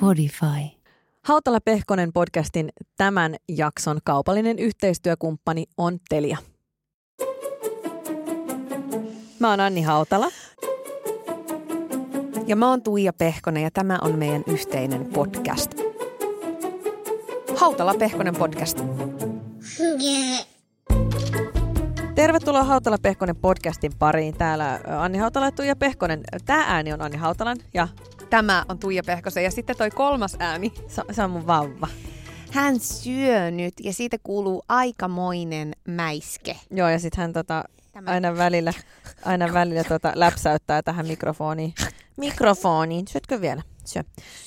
Podify. Hautala Pehkonen podcastin tämän jakson kaupallinen yhteistyökumppani on Telia. Mä oon Anni Hautala. Ja mä oon Tuija Pehkonen ja tämä on meidän yhteinen podcast. Hautala Pehkonen podcast. Tervetuloa Hautala Pehkonen podcastin pariin. Täällä Anni Hautala ja Tuija Pehkonen. Tää ääni on Anni Hautalan ja Tämä on Tuija Pehkosen ja sitten toi kolmas ääni. se, se on mun vauva. Hän syö nyt ja siitä kuuluu aikamoinen mäiske. Joo, ja sitten hän tota, Tämä- aina välillä, aina välillä tota, läpsäyttää tähän mikrofoniin. Mikrofoniin. Syötkö vielä? Syö.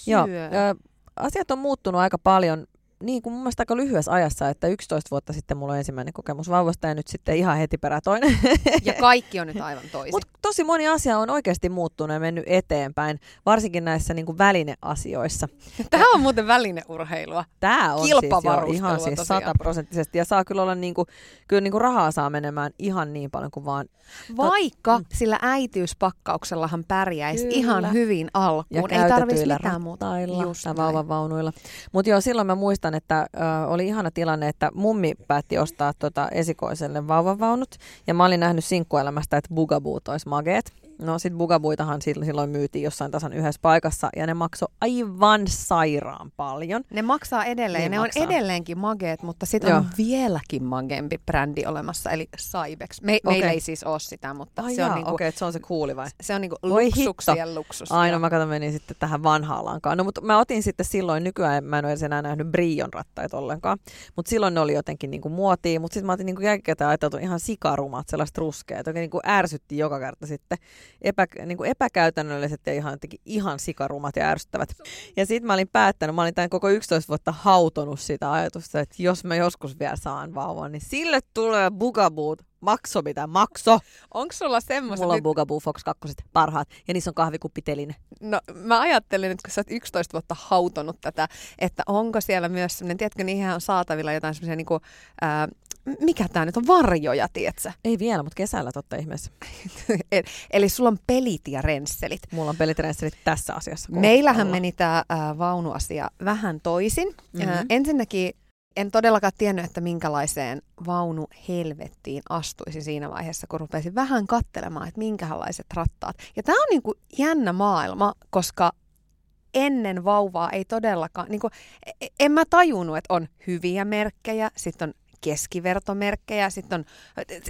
Joo, Syö. ö, asiat on muuttunut aika paljon, niin kuin mun mielestä aika lyhyessä ajassa, että 11 vuotta sitten mulla on ensimmäinen kokemus vauvasta ja nyt sitten ihan heti perä toinen. Ja kaikki on nyt aivan toisin. Mutta tosi moni asia on oikeasti muuttunut ja mennyt eteenpäin, varsinkin näissä niin kuin välineasioissa. Tämä on muuten välineurheilua. Tämä on siis jo ihan siis sataprosenttisesti ja saa kyllä olla niin kuin, kyllä niin kuin rahaa saa menemään ihan niin paljon kuin vaan Vaikka sillä äitiyspakkauksella pärjäisi Kyllä. ihan hyvin ja alkuun. Ei käytetyillä tarvitsisi mitään muuta. Just tai näin. vauvavaunuilla. Mutta joo, silloin mä muistan, että ö, oli ihana tilanne, että mummi päätti ostaa tota esikoiselle vauvavaunut. Ja mä olin nähnyt sinkkuelämästä, että bugaboot olisi mageet. No sit bugabuitahan silloin, myytiin jossain tasan yhdessä paikassa ja ne maksoi aivan sairaan paljon. Ne maksaa edelleen. Niin ne maksaa. on edelleenkin mageet, mutta sitten Joo. on vieläkin magempi brändi olemassa, eli Cybex. Me, Okei. Meillä ei siis ole sitä, mutta Ai se, jaa, on niinku, okei, että se on se kuuli vai? se on niinku luksuksien luksus. Joo. mä kato menin sitten tähän vanhaan lankaan. No mutta mä otin sitten silloin, nykyään mä en ole enää nähnyt Brion rattaita ollenkaan. Mutta silloin ne oli jotenkin niinku muotia, mutta sitten mä otin niinku jälkikäteen ajateltu ihan sikarumat, sellaiset ruskeat, joka niinku ärsytti joka kerta sitten. Epä, niinku epäkäytännölliset ja ihan, ihan sikarumat ja ärsyttävät. Ja sitten mä olin päättänyt, mä olin tämän koko 11 vuotta hautonut sitä ajatusta, että jos mä joskus vielä saan vauvan, niin sille tulee bugaboot, makso mitä makso. Onko sulla semmoista Mulla on nyt, Bugaboo Fox 2 parhaat ja niissä on kahvikuppiteline. no mä ajattelin, että kun sä oot 11 vuotta hautonut tätä, että onko siellä myös semmoinen, tiedätkö, niihin on saatavilla jotain semmoisia niinku, ää, mikä tää nyt on, varjoja, tietsä? Ei vielä, mutta kesällä totta ihmeessä. E- Eli sulla on pelit ja rensselit. Mulla on pelitrenssilit tässä asiassa. Meillähän meni tämä vaunuasia vähän toisin. Mhm. Mm-hmm. ensinnäkin en todellakaan tiennyt, että minkälaiseen vaunu helvettiin astuisi siinä vaiheessa, kun rupesin vähän kattelemaan, että minkälaiset rattaat. Ja tämä on niinku jännä maailma, koska ennen vauvaa ei todellakaan, niinku, e- en mä tajunnut, että on hyviä merkkejä, sitten on keskivertomerkkejä, sitten on,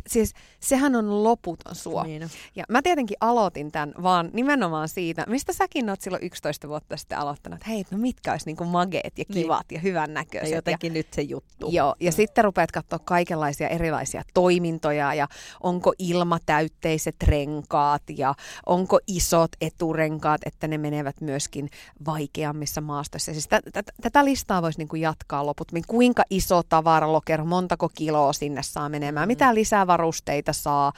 siis sehän on loputon Suomi. Niin. Ja mä tietenkin aloitin tämän vaan nimenomaan siitä, mistä säkin oot silloin 11 vuotta sitten aloittanut, että hei, no mitkä olisi niinku mageet ja Niin. kivat ja hyvän ja näköiset. Ja, jotenkin nyt se juttu. joo, ja sitten rupeat katsoa kaikenlaisia erilaisia toimintoja ja onko ilmatäytteiset renkaat ja onko isot eturenkaat, että ne menevät myöskin vaikeammissa maastoissa. Siis tä- tä- tätä listaa voisi niinku jatkaa loput. Kuinka iso tavaralokero, montako kiloa sinne saa menemään, Mm. mitä lisävarusteita saa,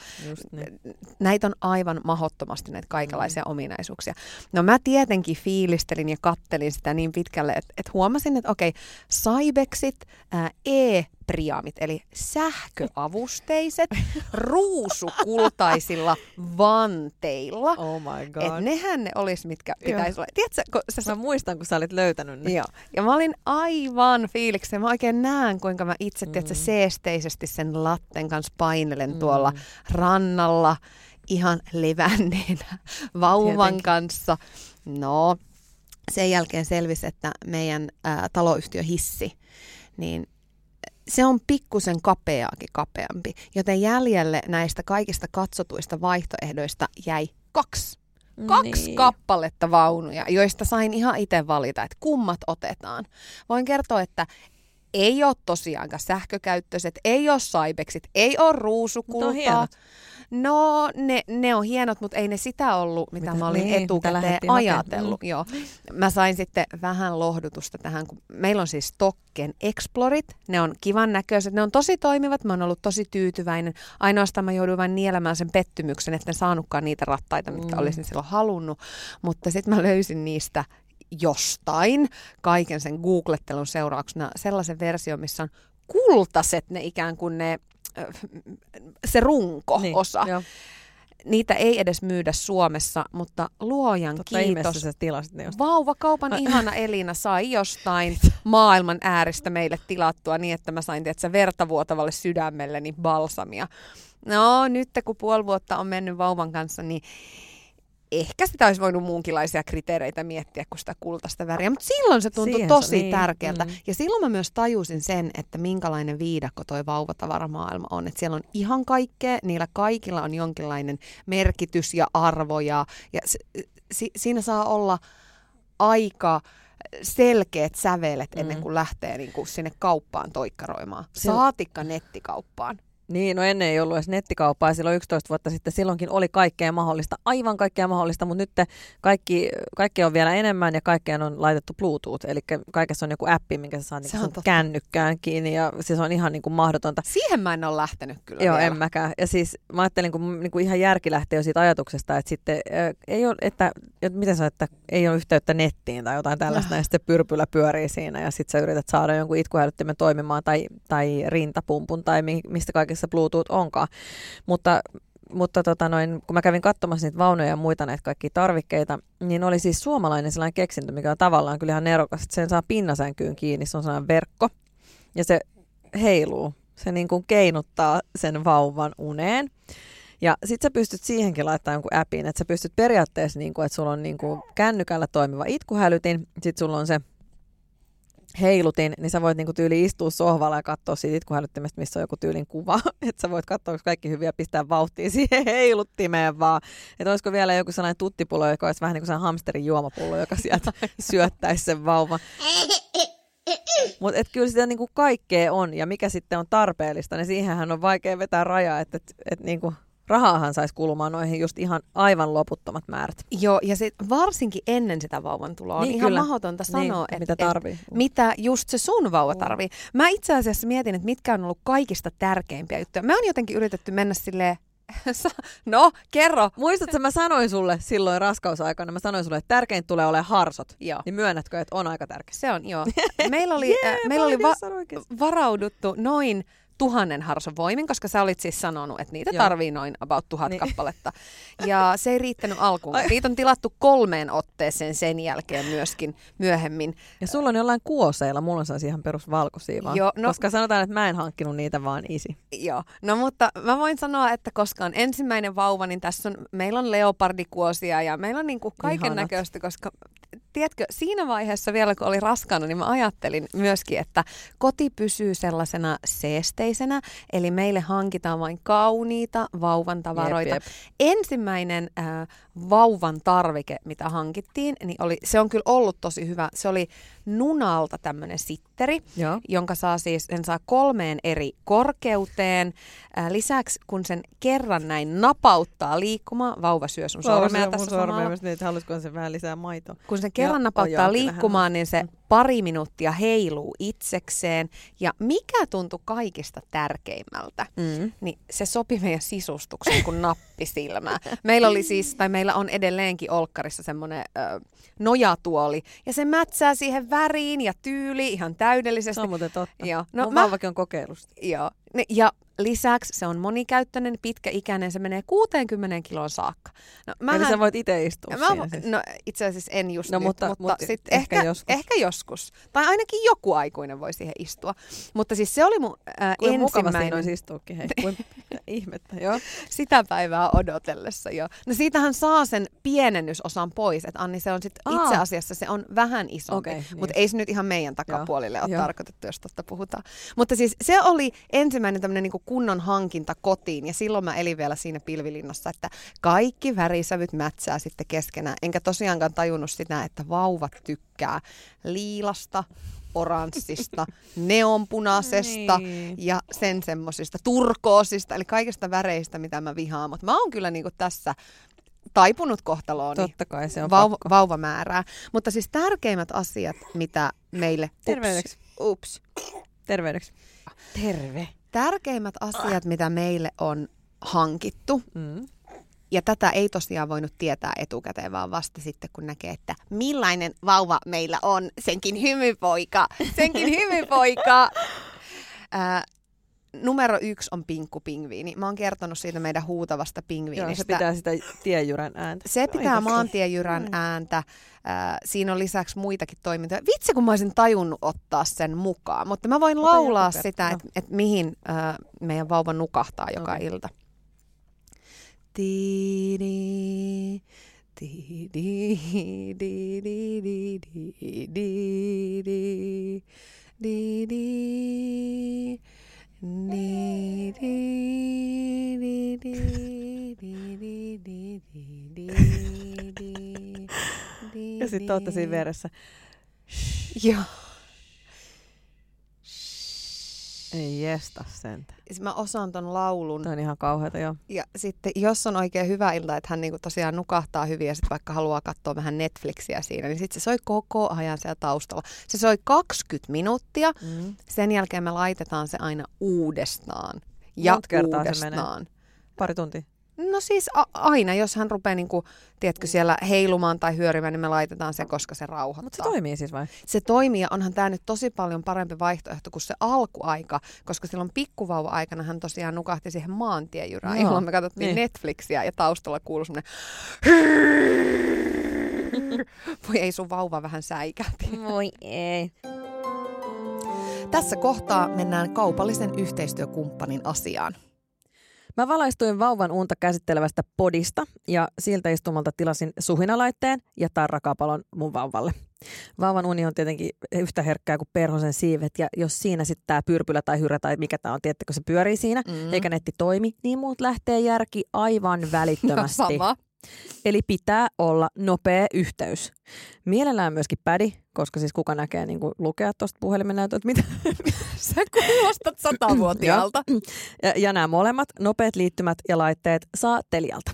niin. näitä on aivan mahottomasti näitä kaikenlaisia mm. ominaisuuksia. No mä tietenkin fiilistelin ja kattelin sitä niin pitkälle, että et huomasin, että okei, Cybexit, ää, e-priamit, eli sähköavusteiset, ruusukultaisilla vanteilla. Oh my god. Että nehän ne olisi, mitkä pitäisi olla. Tiedätkö, kun sä Mä muistan, kun sä olit löytänyt ne. Joo. Ja mä olin aivan fiiliksen. Mä oikein näen, kuinka mä itse mm. tiedätkö, seesteisesti sen latten kanssa painelen mm. tuolla rannalla ihan levänneenä vauvan Tietenkin. kanssa. No, sen jälkeen selvisi, että meidän ää, taloyhtiö hissi, niin se on pikkusen kapeaakin kapeampi, joten jäljelle näistä kaikista katsotuista vaihtoehdoista jäi kaksi. Kaksi Niin. kappaletta vaunuja, joista sain ihan itse valita, että kummat otetaan. Voin kertoa, että ei ole tosiaankaan sähkökäyttöiset, ei ole saibeksit, ei ole ruusukultaa. No, ne, ne on hienot, mutta ei ne sitä ollut, mitä, Mitä- mä olin niin, etukäteen ajatellut. Joo. Mä sain sitten vähän lohdutusta tähän, kun meillä on siis Tokken Explorit. Ne on kivan näköiset, ne on tosi toimivat, mä oon ollut tosi tyytyväinen. Ainoastaan mä jouduin vain nielemään sen pettymyksen, että en saanutkaan niitä rattaita, mitkä Mm. olisin silloin halunnut. Mutta sitten mä löysin niistä jostain kaiken sen googlettelun seurauksena sellaisen version, missä on kultaset ne ikään kuin ne se runko-osa. Niin, joo. Niitä ei edes myydä Suomessa, mutta luojan Totta kiitos. sä tilasit ne. Vauvakaupan ihana Elina sai jostain maailman ääristä meille tilattua niin, että mä sain tiedätkö, vertavuotavalle sydämelleni balsamia. No nyt kun puoli vuotta on mennyt vauvan kanssa, niin ehkä sitä olisi voinut muunkinlaisia kriteereitä miettiä kuin sitä kultaista väriä, mutta silloin se tuntui Siihen tosi niin, tärkeältä. mm. Ja silloin mä myös tajusin sen, että minkälainen viidakko toi vauvatavaramaailma on. Että siellä on ihan kaikkea, niillä kaikilla on jonkinlainen merkitys ja arvo ja, ja si, si, siinä saa olla aika selkeät sävelet ennen Mm. kuin lähtee niin kuin sinne kauppaan toikkaroimaan. Saatikka nettikauppaan. Niin, no ennen ei ollut edes nettikauppaa. Silloin 11 vuotta sitten silloinkin oli kaikkea mahdollista, aivan kaikkea mahdollista, mutta nyt kaikki, kaikkea on vielä enemmän ja kaikkeen on laitettu Bluetooth. Eli kaikessa on joku appi, minkä sä saa Se niin sun kännykkään kiinni ja siis on ihan niin kuin mahdotonta. Siihen mä en ole lähtenyt kyllä Joo, vielä. en mäkään. Ja siis mä ajattelin, kun niin kuin ihan järki lähtee jo siitä ajatuksesta, että sitten äh, ei ole, että, että miten sä, että ei ole yhteyttä nettiin tai jotain tällaista, ja sitten pyrpylä pyörii siinä ja sitten sä yrität saada jonkun itkuhälyttimen toimimaan tai, tai rintapumpun tai mi, mistä kaikessa Bluetooth onkaan. Mutta mutta tota noin, kun mä kävin katsomassa niitä vaunuja ja muita näitä kaikkia tarvikkeita, niin oli siis suomalainen sellainen keksintö, mikä on tavallaan kyllä ihan nerokas, että sen saa pinnasänkyyn kiinni, se on sellainen verkko ja se heiluu. Se niin kuin keinuttaa sen vauvan uneen. Ja sit sä pystyt siihenkin laittamaan jonkun appin, että sä pystyt periaatteessa, niin kuin, että sulla on niin kuin kännykällä toimiva itkuhälytin, sit sulla on se heilutin, niin sä voit niinku tyyli istua sohvalla ja katsoa siitä itkuhälyttimestä, missä on joku tyylin kuva. Että sä voit katsoa, onko kaikki hyviä pistää vauhtia siihen heiluttimeen vaan. Että olisiko vielä joku sellainen tuttipullo, joka olisi vähän niin kuin hamsterin juomapullo, joka sieltä syöttäisi sen vauvan. Mutta kyllä sitä niinku kaikkea on, ja mikä sitten on tarpeellista, niin siihenhän on vaikea vetää rajaa, että et, et niinku, rahaahan saisi kulumaan noihin just ihan aivan loputtomat määrät. Joo, ja sit varsinkin ennen sitä vauvan tuloa on Niin, ihan kyllä. mahdotonta sanoa, niin, että mitä et, tarvii. mitä just se sun vauva tarvii. Mä itse asiassa mietin, että mitkä on ollut kaikista tärkeimpiä juttuja. Mä oon jotenkin yritetty mennä silleen, no kerro. Muistatko, mä sanoin sulle silloin raskausaikana, mä sanoin sulle, että tärkeintä tulee olemaan harsot. Joo. Niin myönnätkö, että on aika tärkeä? Se on, joo. Meillä oli, Jee, äh, meillä oli va- varauduttu noin tuhannen harson voimin, koska sä olit siis sanonut, että niitä Joo. tarvii noin about tuhat Niin. kappaletta. Ja se ei riittänyt alkuun. Ai. Niitä on tilattu kolmeen otteeseen sen jälkeen myöskin myöhemmin. Ja sulla on jollain kuoseilla, mulla on sellaisia ihan perusvalkoisia vaan. Joo, no- Koska sanotaan, että mä en hankkinut niitä vaan isi. Joo, no mutta mä voin sanoa, että koska on ensimmäinen vauva, niin tässä on, meillä on leopardikuosia ja meillä on niin kuin kaiken näköistä, koska tiedätkö, siinä vaiheessa vielä kun oli raskaana, niin mä ajattelin myöskin, että koti pysyy sellaisena seesteisenä, eli meille hankitaan vain kauniita vauvan tavaroita. Jep, jep. Ensimmäinen äh, vauvan tarvike, mitä hankittiin, niin oli, se on kyllä ollut tosi hyvä. Se oli Nunalta tämmöinen sitteri, Joo. jonka saa siis, sen saa kolmeen eri korkeuteen. Ää, lisäksi kun sen kerran näin napauttaa liikkumaan, vauva syö sun sormea tässä samalla. Mä mietin, että haluaisiko se vähän lisää maitoa. Kun sen kerran Joo, napauttaa liikkumaan, niin se pari minuuttia heiluu itsekseen. Ja mikä tuntui kaikista tärkeimmältä, Mm. niin se sopi meidän sisustukseen kuin nappi silmään. Meillä oli siis, tai meillä on edelleenkin Olkkarissa semmoinen ö, nojatuoli, ja se mätsää siihen väriin ja tyyliin ihan täydellisesti. Se on muuten totta. Joo. No, No Mun mä, vauvakin on kokeilusta. joo. Ja lisäksi se on monikäyttöinen, pitkäikäinen, se menee 60 kiloon saakka. No, Eli sä voit itse istua Mä, siinä siis. no itse asiassa en just No, nyt, mutta- mutta, mutta sit ehkä ehkä, joskus. ehkä joskus. Tai ainakin joku aikuinen voi siihen istua. Mutta siis se oli mun äh, mukava siinä ensimmäinen olisi istuukin, hei. Kuin ihmettä, joo. sitä päivää odotellessa jo. No siitähän saa sen pienennysosan pois, että Anni se on sit Aa. itse asiassa se on vähän isompi, Okei, niin. mutta ei se nyt ihan meidän takapuolille ole Joo. tarkoitettu, jos tosta puhutaan. Mutta siis se oli ensimmäinen tämmöinen niinku kunnon hankinta kotiin ja silloin mä elin vielä siinä pilvilinnassa, että kaikki värisävyt mätsää sitten keskenään. Enkä tosiaankaan tajunnut sitä, että vauvat tykkää liilasta, oranssista, neonpunaisesta Niin. ja sen semmosista turkoosista, eli kaikista väreistä, mitä mä vihaan. Mutta mä oon kyllä niinku tässä taipunut kohtalooni Totta kai se on vauva, pakko. vauvamäärää. Mutta siis tärkeimmät asiat, mitä meille... Ups, Terveydeksi. Ups. Terveydeksi. Terve. Tärkeimmät asiat, mitä meille on hankittu, Mm. ja tätä ei tosiaan voinut tietää etukäteen, vaan vasta sitten, kun näkee, että millainen vauva meillä on. Senkin hymypoika, senkin hymypoika. Ää, numero yksi on pinkku pingviini. Mä oon kertonut siitä meidän huutavasta Joo, pingviinistä. se pitää sitä tiejyrän ääntä. Se pitää Aivan. maantiejyrän Mm. ääntä. Äh, siinä on lisäksi muitakin toimintoja. Vitsi, kun mä olisin tajunnut ottaa sen mukaan. Mutta mä voin Ota laulaa sitä, joo. että et mihin äh, meidän vauva nukahtaa joka Okei. ilta. Tiidi, tiidi, di, di, di, di, di, Ja sitten olette siinä vieressä. Joo. Ei jesta sentä. Mä osaan ton laulun. Toi on ihan kauheata, joo. Ja sitten jos on oikein hyvä ilta, että hän niinku tosiaan nukahtaa hyvin ja sitten vaikka haluaa katsoa vähän Netflixiä siinä, niin sitten se soi koko ajan siellä taustalla. Se soi 20 minuuttia, Mm. sen jälkeen me laitetaan se aina uudestaan. Ja Monta kertaa se uudestaan. Pari tuntia. No siis a- aina, jos hän rupeaa niinku, tiedätkö, siellä heilumaan tai hyörimään, niin me laitetaan se, koska se rauhoittaa. Mutta se toimii siis vai? se toimii ja onhan tämä nyt tosi paljon parempi vaihtoehto kuin se alkuaika, koska silloin pikkuvauva-aikana hän tosiaan nukahti siihen maantiejyrään, Joo, jolloin me katsottiin niin. Netflixiä ja taustalla kuului semmoinen Voi ei sun vauva vähän säikähti. Voi ei. Tässä kohtaa mennään kaupallisen yhteistyökumppanin asiaan. Mä valaistuin vauvan unta käsittelevästä podista ja siltä istumalta tilasin suhinalaitteen ja tarrakapalon mun vauvalle. Vauvan uni on tietenkin yhtä herkkää kuin perhosen siivet ja jos siinä sitten tämä pyrpylä tai hyrä tai mikä tämä on, tiettäkö se pyörii siinä, Mm. eikä netti toimi, niin muut lähtee järki aivan välittömästi. Sama. Eli pitää olla nopea yhteys. Mielellään myöskin pädi, koska siis kuka näkee niin kuin lukea tuosta puhelimen näytöltä, mitä, Sä kuulostat satavuotiaalta. Ja, ja nämä molemmat nopeat liittymät ja laitteet saa Telialta.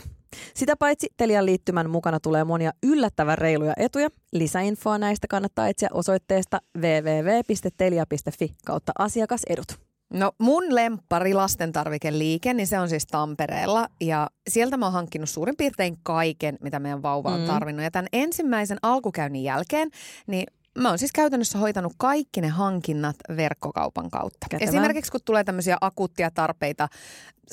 Sitä paitsi Telian liittymän mukana tulee monia yllättävän reiluja etuja. Lisäinfoa näistä kannattaa etsiä osoitteesta www.telia.fi kautta asiakasedut. No mun lemppari lastentarvikeliike, niin se on siis Tampereella ja sieltä mä oon hankkinut suurin piirtein kaiken, mitä meidän vauva on Mm. tarvinnut. Ja tämän ensimmäisen alkukäynnin jälkeen, niin mä oon siis käytännössä hoitanut kaikki ne hankinnat verkkokaupan kautta. Kätevää. Esimerkiksi kun tulee tämmöisiä akuuttia tarpeita,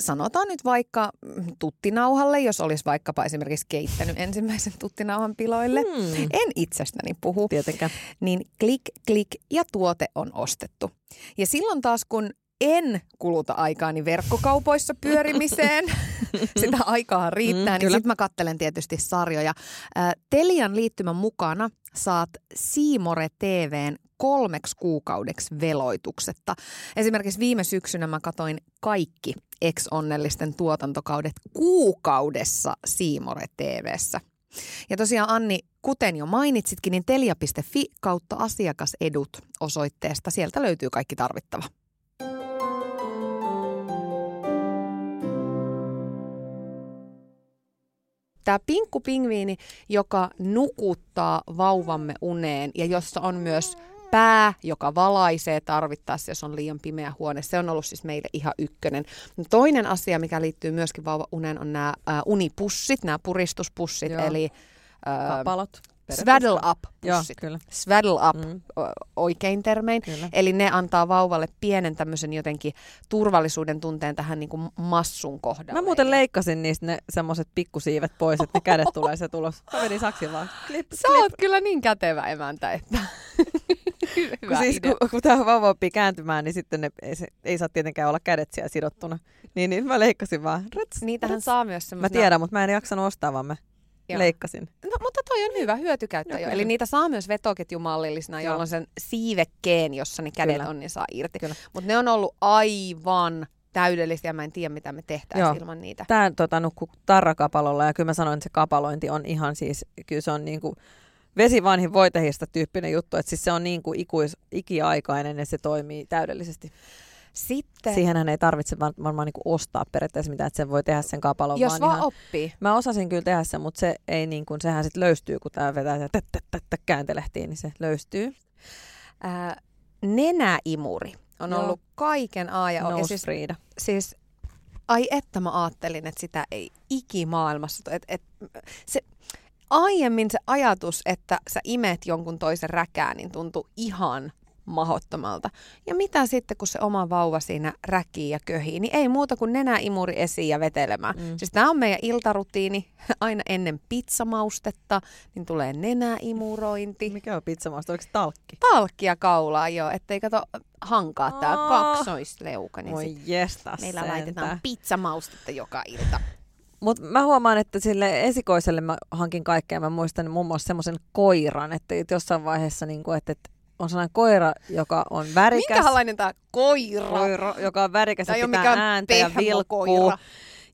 sanotaan nyt vaikka mm, tuttinauhalle, jos olisi vaikkapa esimerkiksi keittänyt ensimmäisen tuttinauhan piloille. Hmm. En itsestäni puhu Tietenkään. niin klik, klik ja tuote on ostettu. Ja silloin taas kun en kuluta aikaani verkkokaupoissa pyörimiseen, sitä aikaa riittää, Mm, niin sitten mä kattelen tietysti sarjoja. Ää, Telian liittymän mukana saat Siimore TVn kolmeksi kuukaudeksi veloituksetta. Esimerkiksi viime syksynä mä katoin kaikki ex-onnellisten tuotantokaudet kuukaudessa Siimore TVssä. Ja tosiaan Anni, kuten jo mainitsitkin, niin telia.fi kautta asiakasedut osoitteesta. Sieltä löytyy kaikki tarvittava. Tämä pinkku pingviini, joka nukuttaa vauvamme uneen ja jossa on myös pää, joka valaisee tarvittaessa, jos on liian pimeä huone. Se on ollut siis meille ihan ykkönen. Toinen asia, mikä liittyy myöskin vauvauneen, on nämä äh, unipussit, nämä puristuspussit, Joo. eli Kapalot. Swaddle up Joo, pussit. kyllä. Swaddle up Mm, oikein termein. kyllä. Eli ne antaa vauvalle pienen tämmöisen jotenkin turvallisuuden tunteen tähän niin kuin massun kohdalle. Mä muuten leikkasin niistä ne semmoset pikkusiivet pois, että ne kädet tulee se tulos. Mä vedin saksin vaan. Klip, Sä oot kyllä niin kätevä emäntä, että kun, siis, idea. kun, kun tämä vauva oppii kääntymään, niin sitten ne, ei, se, ei saa tietenkään olla kädet siellä sidottuna. Niin, niin mä leikkasin vaan. Rats, Niitähän rats. saa myös Mä semmoisena... tiedän, mutta mä en jaksanut ostaa, vaan mä Joo. leikkasin. No, mutta toi on hyvä hyötykäyttö jo. Eli niitä saa myös vetoketjumallisina, Joo. jolloin sen siivekkeen, jossa ne kädet Kyllä. on, niin saa irti. Mutta ne on ollut aivan täydellisiä. Mä en tiedä, mitä me tehtäisiin Joo. ilman niitä. Tää tota, nukkuu tarrakapalolla ja kyllä mä sanoin, että se kapalointi on ihan siis, kyllä se on niinku vesivanhin voitehista tyyppinen juttu, että siis se on niin kuin ikuis, ikiaikainen ja se toimii täydellisesti. Sitten, Siihenhän ei tarvitse var- varmaan niin kuin ostaa periaatteessa mitään, että sen voi tehdä sen kapalon jos vaan, vaan ihan... oppii. Mä osasin kyllä tehdä sen, mutta se ei niin kuin, sehän sitten löystyy, kun tää vetää se tät, tät, tät, tät, kääntelehtiin, niin se löystyy. Ää, nenäimuri on Joo. ollut kaiken A ja O. Ja Nose siis, siis, ai että mä ajattelin, että sitä ei ikimaailmassa. Et, et, se, aiemmin se ajatus, että sä imet jonkun toisen räkään, niin tuntui ihan mahottomalta. Ja mitä sitten, kun se oma vauva siinä räkii ja köhii, niin ei muuta kuin nenäimuri esiin ja vetelemään. Mm. Siis tämä on meidän iltarutiini, aina ennen pizzamaustetta, niin tulee nenäimurointi. Mikä on pizzamauste? Oliko se talkki? Talkkia kaulaa, joo, ettei kato hankaa tämä kaksoisleuka. Niin Voi jestas Meillä sentään. laitetaan pizzamaustetta joka ilta. Mutta mä huomaan, että sille esikoiselle mä hankin kaikkea. Mä muistan muun muassa semmoisen koiran, että jossain vaiheessa, niin kuin, että, että on sellainen koira, joka on värikäs. Minkälainen tämä koira? Koira, joka on värikäs ja pitää ääntä ja vilkkuu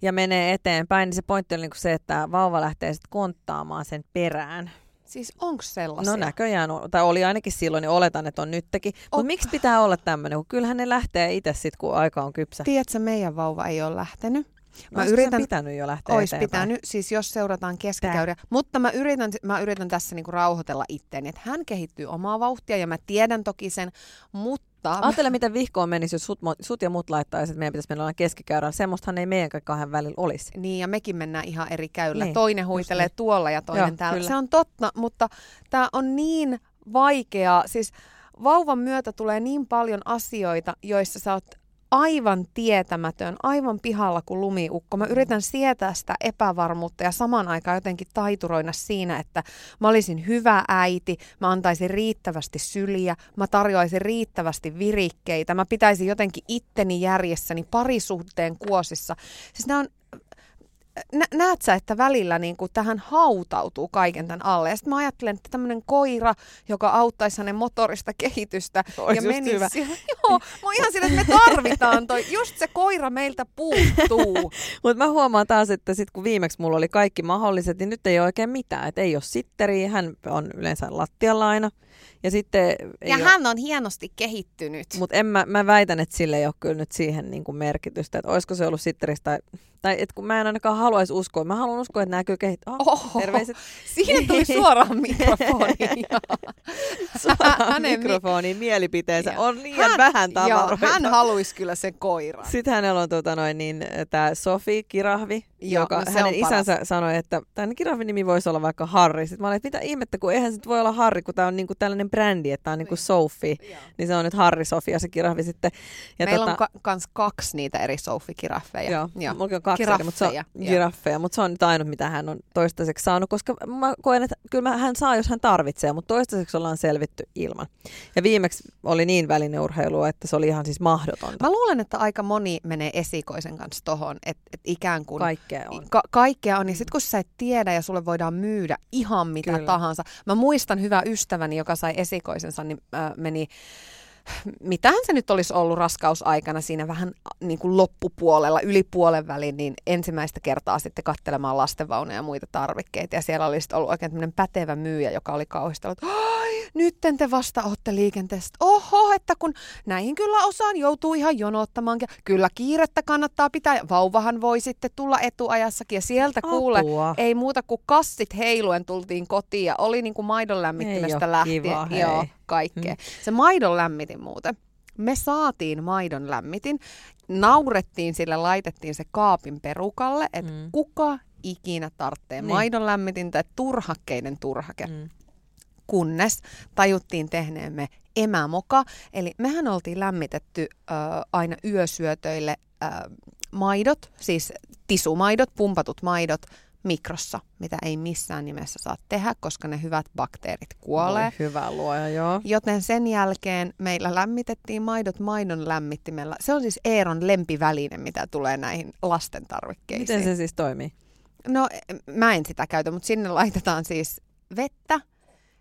ja menee eteenpäin. Niin se pointti on niin se, että vauva lähtee sitten konttaamaan sen perään. Siis onko sellaisia? No näköjään, on, tai oli ainakin silloin, niin oletan, että on nytkin. Mutta miksi pitää olla tämmöinen, kun kyllähän ne lähtee itse sitten, kun aika on kypsä. Tiedätkö, meidän vauva ei ole lähtenyt. Mä yritän, pitänyt jo lähteä Ois eteenpäin? pitänyt, siis jos seurataan keskikäyriä. Mutta mä yritän, mä yritän tässä niinku rauhoitella itteeni, että hän kehittyy omaa vauhtia ja mä tiedän toki sen, mutta... Ajattele, miten vihkoon menisi, jos sut, sut ja mut laittaisi, että meidän pitäisi mennä keskikäyrällä. Semmoistahan ei meidän kahden välillä olisi. Niin, ja mekin mennään ihan eri käyllä. Niin, toinen huitelee niin. tuolla ja toinen Joo, täällä. kyllä. Se on totta, mutta tämä on niin vaikeaa. Siis vauvan myötä tulee niin paljon asioita, joissa sä oot aivan tietämätön, aivan pihalla kuin lumiukko. Mä yritän sietää sitä epävarmuutta ja saman aikaan jotenkin taituroina siinä, että mä olisin hyvä äiti, mä antaisin riittävästi syliä, mä tarjoaisin riittävästi virikkeitä, mä pitäisin jotenkin itteni järjessäni parisuhteen kuosissa. Siis nämä on nä- näet sä, että välillä niin kuin tähän hautautuu kaiken tämän alle. Ja sitten mä ajattelen, että tämmöinen koira, joka auttaisi hänen motorista kehitystä Ois ja menisi... hyvä. Joo, mä ihan sille, että me tarvitaan toi. Just se koira meiltä puuttuu. Mutta mä huomaan taas, että sit kun viimeksi mulla oli kaikki mahdolliset, niin nyt ei ole oikein mitään. Et ei ole sitteriä, hän on yleensä lattialla aina. Ja sitten ja ole, hän on hienosti kehittynyt. Mutta en mä, mä väitän, että sille ei ole kyllä nyt siihen niin kuin merkitystä, että olisiko se ollut sitteristä tai, tai että kun mä en ainakaan haluaisi uskoa. Mä haluan uskoa, että näkyy kehittyä. Oh, Oho, terveiset Siihen tuli suoraan mikrofoniin. suoraan Hänen mi- mikrofoniin mielipiteensä. Joo. On liian Hän- vähän Joo, tavaroita. hän haluaisi kyllä sen koiran. Sitten hänellä on tota noin, niin, tämä Sofi Kirahvi, Joo, joka no hänen on paras. isänsä sanoi, että tämän Kirahvin nimi voisi olla vaikka Harri. Sitten mä olin, että mitä ihmettä, kun eihän se voi olla Harri, kun tämä on niinku tällainen brändi, että tämä on niinku Sophie. Niin se on nyt Harri Sofia se kirahvi sitten. Ja Meillä on ka- kans kaksi niitä eri Sophie-kiraffeja. Joo, joo. mulla on kaksi eri, mutta se on, joo. Giraffeja, mutta se on nyt ainut, mitä hän on toistaiseksi saanut, koska mä koen, että kyllä mä, hän saa, jos hän tarvitsee, mutta toistaiseksi ollaan selvitty ilman. Ja viimeksi oli niin välineurheilua, että se oli ihan siis mahdotonta. Mä luulen, että aika moni menee esikoisen kanssa tohon, että et ikään kuin Kaikkea on. Ka- kaikkea on, ja sitten kun sä et tiedä ja sulle voidaan myydä ihan mitä. Kyllä. tahansa. Mä muistan hyvä ystäväni, joka sai esikoisensa, niin äh, meni mitähän se nyt olisi ollut raskausaikana siinä vähän äh, niin kuin loppupuolella, yli puolen välin, niin ensimmäistä kertaa sitten katselemaan lastenvaunuja ja muita tarvikkeita. Ja siellä oli ollut oikein tämmöinen pätevä myyjä, joka oli kauhistellut, että ai, nyt te vasta olette liikenteessä. Oho, että kun näihin kyllä osaan joutuu ihan jonottamaan. Kyllä kiirettä kannattaa pitää. ja Vauvahan voi sitten tulla etuajassakin ja sieltä kuule Apua. ei muuta kuin kassit heiluen tultiin kotiin ja oli niin kuin maidon lämmittimestä lähtien. kiva, hei. Joo, kaikkea. Se maidon lämmitin muuten. Me saatiin maidon lämmitin, naurettiin sille, laitettiin se kaapin perukalle, että Mm. mm. kuka ikinä tarvitsee Niin. maidon lämmitintä, turhakkeiden turhake. Mm. Mm. Kunnes tajuttiin tehneemme emämoka, eli mehän oltiin lämmitetty ö, aina yösyötöille ö, maidot, siis tisumaidot, pumpatut maidot, mikrossa, mitä ei missään nimessä saa tehdä, koska ne hyvät bakteerit kuolee. Voi hyvä luoja, joo. Joten sen jälkeen meillä lämmitettiin maidot maidon lämmittimellä. Se on siis Eeron lempiväline, mitä tulee näihin lasten tarvikkeisiin. Miten se siis toimii? No mä en sitä käytä, mutta sinne laitetaan siis vettä,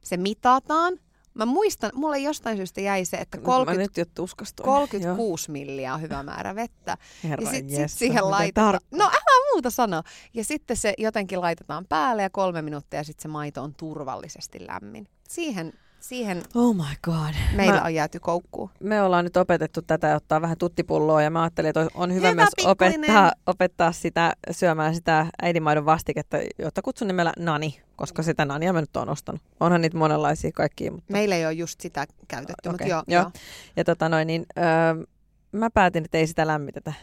se mitataan. Mä muistan, mulle jostain syystä jäi se, että Mä 30, nyt jo tuskastuin. 36 milliä on hyvä määrä vettä. Joo. Herran ja sitten sit siihen laitetaan, no älä muuta sano. Ja sitten se jotenkin laitetaan päälle ja kolme minuuttia ja sitten se maito on turvallisesti lämmin. Siihen, siihen Oh my god. meillä Mä- on jääty koukkuun. me ollaan nyt opetettu tätä ja ottaa vähän tuttipulloa ja mä ajattelin, että on hyvä, Hyvä myös pikkuinen. opettaa, opettaa sitä syömään sitä äidinmaidon vastiketta, jota kutsun nimellä nani, koska sitä nania mä nyt oon ostanut. Onhan niitä monenlaisia kaikkia, mutta Meillä ei ole just sitä käytetty, mutta Okei, joo, joo. joo. ja tota noin, niin, öö, mä päätin, että ei sitä lämmitetä.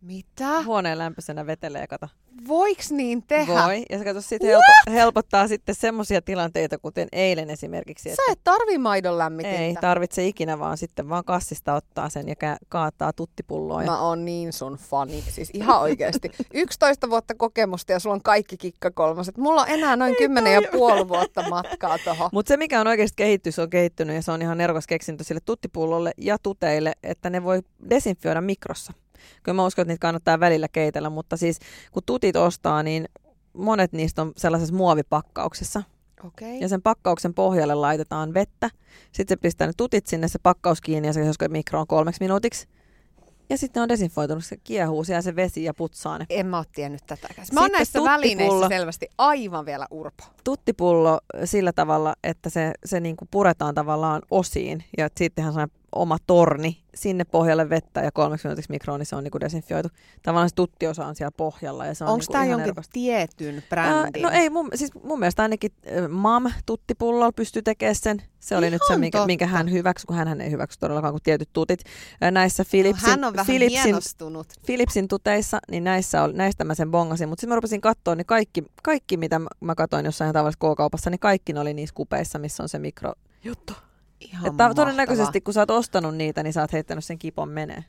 Mitä? Huoneen lämpöisenä vetelee, kato. Voiks niin tehdä? Voi. Ja se kato, sit helpo, helpottaa sitten semmoisia tilanteita, kuten eilen esimerkiksi. Sä et tarvi maidon lämmitintä. Ei tarvitse ikinä, vaan sitten vaan kassista ottaa sen ja ka- kaataa tuttipulloa. Ja... Mä oon niin sun fani, siis ihan oikeasti. 11 vuotta kokemusta ja sulla on kaikki kikkakolmoset. Mulla on enää noin 10 ja puoli vuotta matkaa tohon. Mutta se, mikä on oikeasti kehitys, on kehittynyt ja se on ihan nerokas keksintö sille tuttipullolle ja tuteille, että ne voi desinfioida mikrossa. Kyllä mä uskon, että niitä kannattaa välillä keitellä, mutta siis kun tutit ostaa, niin monet niistä on sellaisessa muovipakkauksessa. Okay. Ja sen pakkauksen pohjalle laitetaan vettä. Sitten se pistää ne tutit sinne, se pakkaus kiinni ja se josko mikroon kolmeksi minuutiksi. Ja sitten ne on desinfoitunut, se kiehuu siellä se vesi ja putsaa ne. En mä oo tiennyt tätäkään. Mä oon Sitten näissä tuttipullo. välineissä selvästi aivan vielä urpo. Tuttipullo sillä tavalla, että se, se niinku puretaan tavallaan osiin ja sittenhän se on oma torni sinne pohjalle vettä ja kolmeksi minuutiksi mikroon, niin se on niinku desinfioitu. Tavallaan se tuttiosa on siellä pohjalla ja se on Onko niinku tämä ihan jonkin nerokasta. tietyn Ää, brändin? no ei, mun, siis mun mielestä ainakin äh, MAM tuttipullolla pystyy tekemään sen. Se oli nyt se, Ihan minkä, totta. minkä hän hyväksyi, kun hän ei hyväksy todellakaan kuin tietyt tutit. Näissä Philipsin, no, hän on vähän Philipsin. Philipsin tuteissa, niin näissä oli, näistä mä sen bongasin. Mutta sitten mä rupesin katsoa, niin kaikki, kaikki mitä mä- mä katsoin jossain tavallisessa K-kaupassa, niin kaikki ne oli niissä kupeissa, missä on se mikro juttu. Ihan Että mahtavaa. todennäköisesti, kun sä oot ostanut niitä, niin sä oot heittänyt sen kipon menee.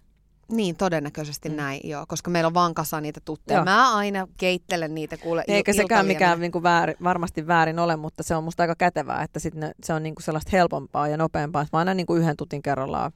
Niin, todennäköisesti Mm. näin, joo, koska meillä on vaan kasa niitä tutteja. Joo. Mä aina keittelen niitä, kuule, il- Eikä sekään mikään niinku väärin, varmasti väärin ole, mutta se on musta aika kätevää, että sit ne, se on niinku sellaista helpompaa ja nopeampaa. Mä aina niinku yhden tutin kerrallaan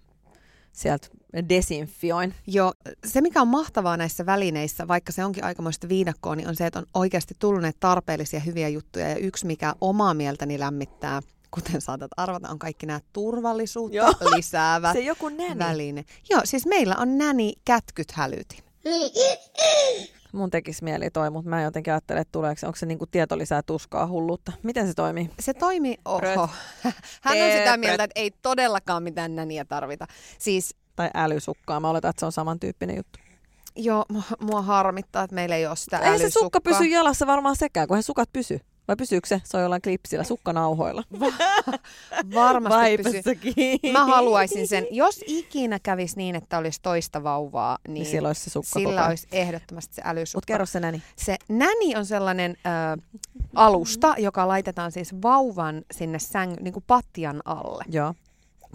sieltä desinfioin. Joo, se mikä on mahtavaa näissä välineissä, vaikka se onkin aikamoista viidakkoa, niin on se, että on oikeasti tullut näitä tarpeellisia hyviä juttuja. Ja yksi, mikä omaa mieltäni lämmittää, kuten saatat arvata, on kaikki nämä turvallisuutta Joo. lisäävät Se joku näni. väline. Joo, siis meillä on näni kätkyt hälytin. Mun tekisi mieli toi, mutta mä jotenkin ajattelen, että tuleeko se, onko se niinku tieto lisää tuskaa hulluutta. Miten se toimii? Se toimii, oho. Hän on sitä mieltä, että ei todellakaan mitään näniä tarvita. Siis Tai älysukkaa. Mä oletan, että se on samantyyppinen juttu. joo, mua- harmittaa, että meillä ei ole sitä Ei se sukka pysy jalassa varmaan sekään, kun he sukat pysy. Vai pysyykö se? Se on jollain klipsillä, sukkanauhoilla. Varmasti pysyy. Mä haluaisin sen, jos ikinä kävisi niin, että olisi toista vauvaa, niin, Niin silloin olisi se sukka sillä olisi ehdottomasti se älysukka. Mut kerro se näni. Se näni on sellainen ö, alusta, joka laitetaan siis vauvan sinne säng, niin kuin patjan alle. Joo.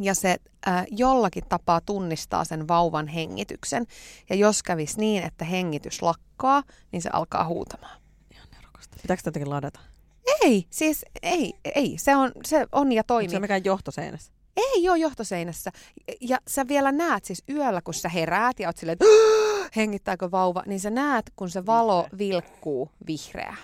Ja se ö, jollakin tapaa tunnistaa sen vauvan hengityksen. Ja jos kävisi niin, että hengitys lakkaa, niin se alkaa huutamaan. Pitääkö sitä jotenkin ladata? Ei, siis ei, ei. Se on, se on ja Onko toimii. se mikään johtoseinässä? Ei ole johtoseinässä. Ja sä vielä näet siis yöllä, kun sä heräät ja oot silleen, että hengittääkö vauva, niin sä näet, kun se valo vilkkuu vihreää.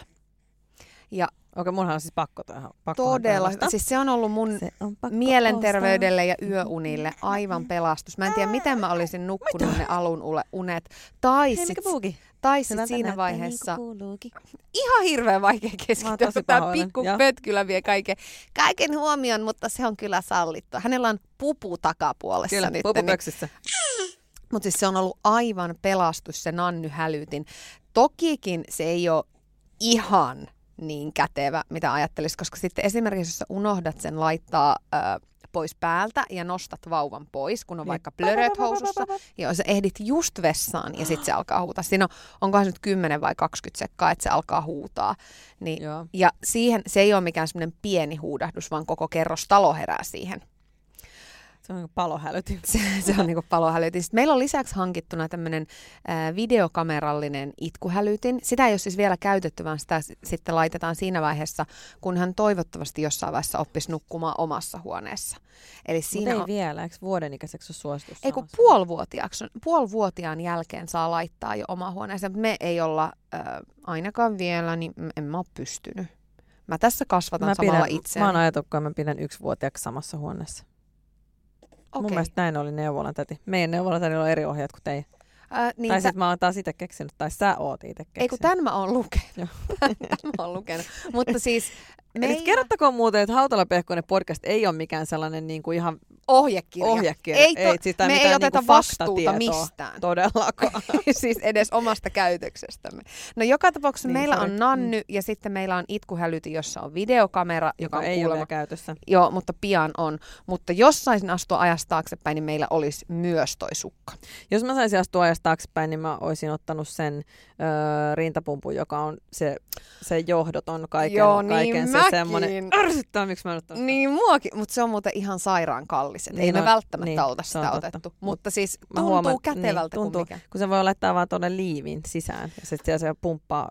Ja Okei, munhan on siis pakko tähän. Todella, tähän siis se on ollut mun Se on mielenterveydelle ja yöunille aivan pelastus. Mä en tiedä, miten mä olisin nukkunut ne alun unet. Tai Hei, sit? Tai sit Hyvältä siinä näyttää vaiheessa Niin ihan hirveän vaikea keskittyä, tämä pikku Joo. pötkylä vie kaiken, kaiken huomion, mutta se on kyllä sallittua. Hänellä on pupu takapuolessa Kyllä, nyt. pupupöksyssä. Mutta siis se on ollut aivan pelastus se Nanny hälytin. Tokikin se ei ole ihan niin kätevä, mitä ajattelisi, koska sitten esimerkiksi jos unohdat sen laittaa ö, pois päältä ja nostat vauvan pois, kun on Niin. vaikka plöröt housussa, ja sä ehdit just vessaan ja sitten se alkaa huutaa. Siinä on, onkohan se nyt 10 vai 20 sekkaa, että se alkaa huutaa. Niin, Joo. ja siihen, se ei ole mikään semmoinen pieni huudahdus, vaan koko kerrostalo herää siihen. Se on niin palohälytin. Se, se on niinku palohälytin. Sitten meillä on lisäksi hankittuna tämmöinen videokamerallinen itkuhälytin. Sitä ei ole siis vielä käytetty, vaan sitä sitten laitetaan siinä vaiheessa, kun hän toivottavasti jossain vaiheessa oppisi nukkumaan omassa huoneessa. Eli siinä ei on, vielä, eikö vuoden ikäiseksi ole suositus? ei kun puolivuotiaaksi, puolivuotiaan jälkeen saa laittaa jo oma huoneeseen. mutta Me ei olla äh, ainakaan vielä, niin en mä ole pystynyt. Mä tässä kasvatan Mä, samalla pidän, itseäni. mä oon ajatellut, kun mä pidän yksivuotiaaksi samassa huoneessa. Okay. Mun mielestä näin oli neuvolan täti. Meidän neuvolan täti on eri ohjeet kuin teidän. Äh, niin tai tä- sitten mä oon taas itse keksinyt, tai sä oot itse keksinyt. Ei kun tämän mä oon lukenut. Tämän mä oon lukenut. Mutta siis Eli kerrottakoon muuten, että Hautala Pehkonen podcast ei ole mikään sellainen niin kuin ihan ohjekirja. ohjekirja. Ei, to, ei, siis me ei oteta niinku vastuuta mistään. Todellakaan. siis edes omasta käytöksestämme. No joka tapauksessa Niin, niin, meillä sorry. on Nanny ja sitten meillä on itkuhälyti, jossa on videokamera, joka, joka on ei ole kuulemma vielä käytössä. Joo, mutta pian on. Mutta jos saisin astua ajasta taaksepäin, niin meillä olisi myös toi sukka. Jos mä saisin astua ajasta taaksepäin, niin mä olisin ottanut sen öö, rintapumpun, joka on se, se johdoton kaiken, Joo, niin kaiken se mäkin. semmoinen. Ärsyttää, miksi mä en ottanut? Niin muakin, mutta se on muuten ihan sairaan kallis. Niin ei me on, välttämättä niin, olta se sitä totta. otettu. Mut Mutta siis mä tuntuu huomaan- kätevältä niin, kuin tuntuu. mikä. Kun se voi laittaa vaan tuonne liivin sisään ja sitten siellä se pumppaa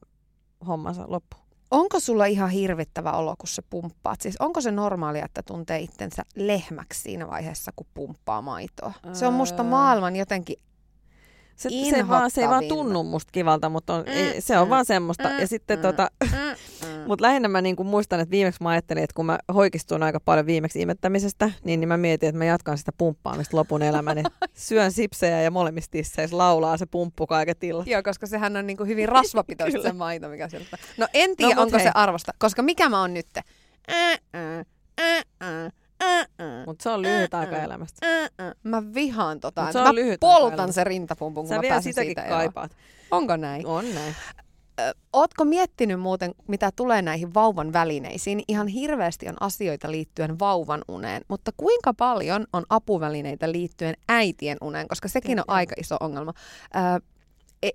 hommansa loppu. Onko sulla ihan hirvittävä olo, kun sä pumppaat? Siis onko se normaalia, että tuntee itsensä lehmäksi siinä vaiheessa, kun pumppaa maitoa? Se on musta Öö. maailman jotenkin... Se, se, ei vaan, se ei vaan tunnu musta kivalta, mutta on, Mm, ei, se on mm, vaan semmoista. mm, ja sitten mm, tota, Mm, mm. Mutta lähinnä mä niinku muistan, että viimeksi mä ajattelin, että kun mä hoikistuin aika paljon viimeksi imettämisestä, niin, niin mä mietin, että mä jatkan sitä pumppaamista lopun elämäni. Syön sipsejä ja molemmissa tisseissä laulaa se pumppu kaiket illat. Joo, koska sehän on niinku hyvin rasvapitoista se maito, mikä sieltä... No en tiedä, No, onko hei. se arvosta, koska mikä mä oon nyt? Ää, ää, ää, ää, ää, ää. Mutta se on lyhyt aika elämästä. Mä vihaan tota. Mut se mä on lyhyt poltan sen rintapumpun, kun Sä mä vielä pääsen sitäkin siitä eroon. kaipaat. Onko näin? On näin. Ootko miettinyt muuten, mitä tulee näihin vauvan välineisiin? Ihan hirveästi on asioita liittyen vauvan uneen, mutta kuinka paljon on apuvälineitä liittyen äitien uneen, koska sekin on aika iso ongelma. Ö,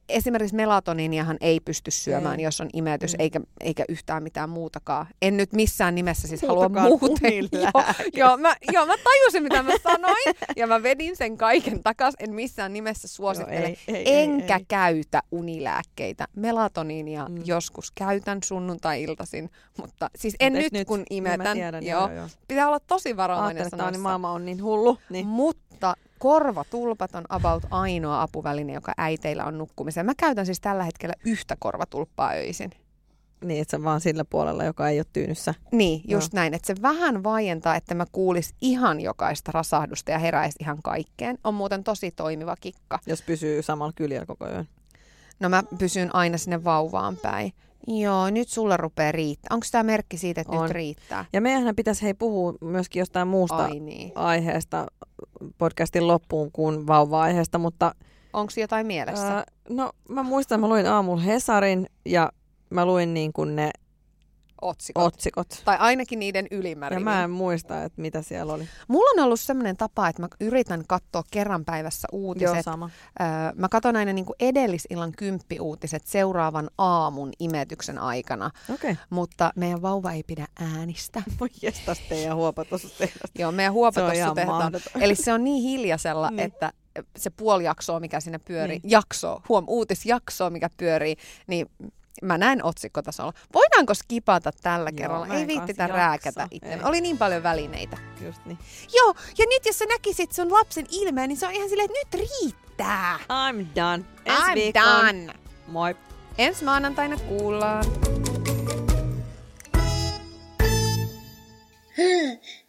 esimerkiksi melatoniiniahan ei pysty syömään, Ei. jos on imetys, Mm. eikä, eikä yhtään mitään muutakaan. En nyt missään nimessä siis halua Muutakaan muuten. Joo, joo, mä, joo, mä tajusin, mitä mä sanoin, ja mä vedin sen kaiken takas. En missään nimessä suosittele. ei, ei, Enkä ei, ei. käytä unilääkkeitä. Melatoniinia Mm. mm. joskus käytän sunnuntai-iltaisin, mutta siis en Mut nyt, et kun Niin imetän. tiedän, joo. joo, joo. Pitää olla tosi varovainen on, niin sanoissa. maailma on niin hullu. Niin. Mutta korvatulpat on about ainoa apuväline, joka äiteillä on nukkumiseen. Mä käytän siis tällä hetkellä yhtä korvatulppaa öisin. niin, että se vaan sillä puolella, joka ei ole tyynyssä. Niin, just näin. Että se vähän vaientaa, että mä kuulis ihan jokaista rasahdusta ja heräisi ihan kaikkeen. On muuten tosi toimiva kikka. Jos pysyy samalla kyljellä koko ajan. No mä pysyn aina sinne vauvaan päin. Joo, nyt sulla rupeaa riittää. Onko tämä merkki siitä, että On. nyt riittää? Ja meidän pitäisi hei puhua myöskin jostain muusta Ai niin. aiheesta podcastin loppuun kuin vauva-aiheesta, mutta Onko jotain mielessä? ää, no mä muistan, mä luin aamulla Hesarin ja mä luin niin kuin ne Otsikot. otsikot. Tai ainakin niiden Ja ylimäärin. mä en muista, että mitä siellä oli. Mulla on ollut sellainen tapa, että mä yritän katsoa kerran päivässä Joo, uutiset. sama. Öö, mä katson aina niin kuin edellisillan kymppiuutiset seuraavan aamun imetyksen aikana, Okei. Okay. mutta meidän vauva ei pidä äänistä. Voi jestas teidän huopatosustehdasta. Joo, meidän mahdoton. Eli se on niin hiljaisella, Niin. että se puoli jaksoa, mikä siinä pyörii, Niin. jakso, huom, uutisjaksoa, mikä pyörii, niin mä näen otsikkotasolla. Voidaanko skipata tällä Joo, kerralla? Ei viittitä rääkätä itse. Oli niin paljon välineitä. Just niin. Joo, ja nyt jos sä näkisit sun lapsen ilmeen, niin se on ihan silleen, että nyt riittää. I'm done. Ensi I'm viikkoon. done. Moi. Ensi maanantaina kuullaan.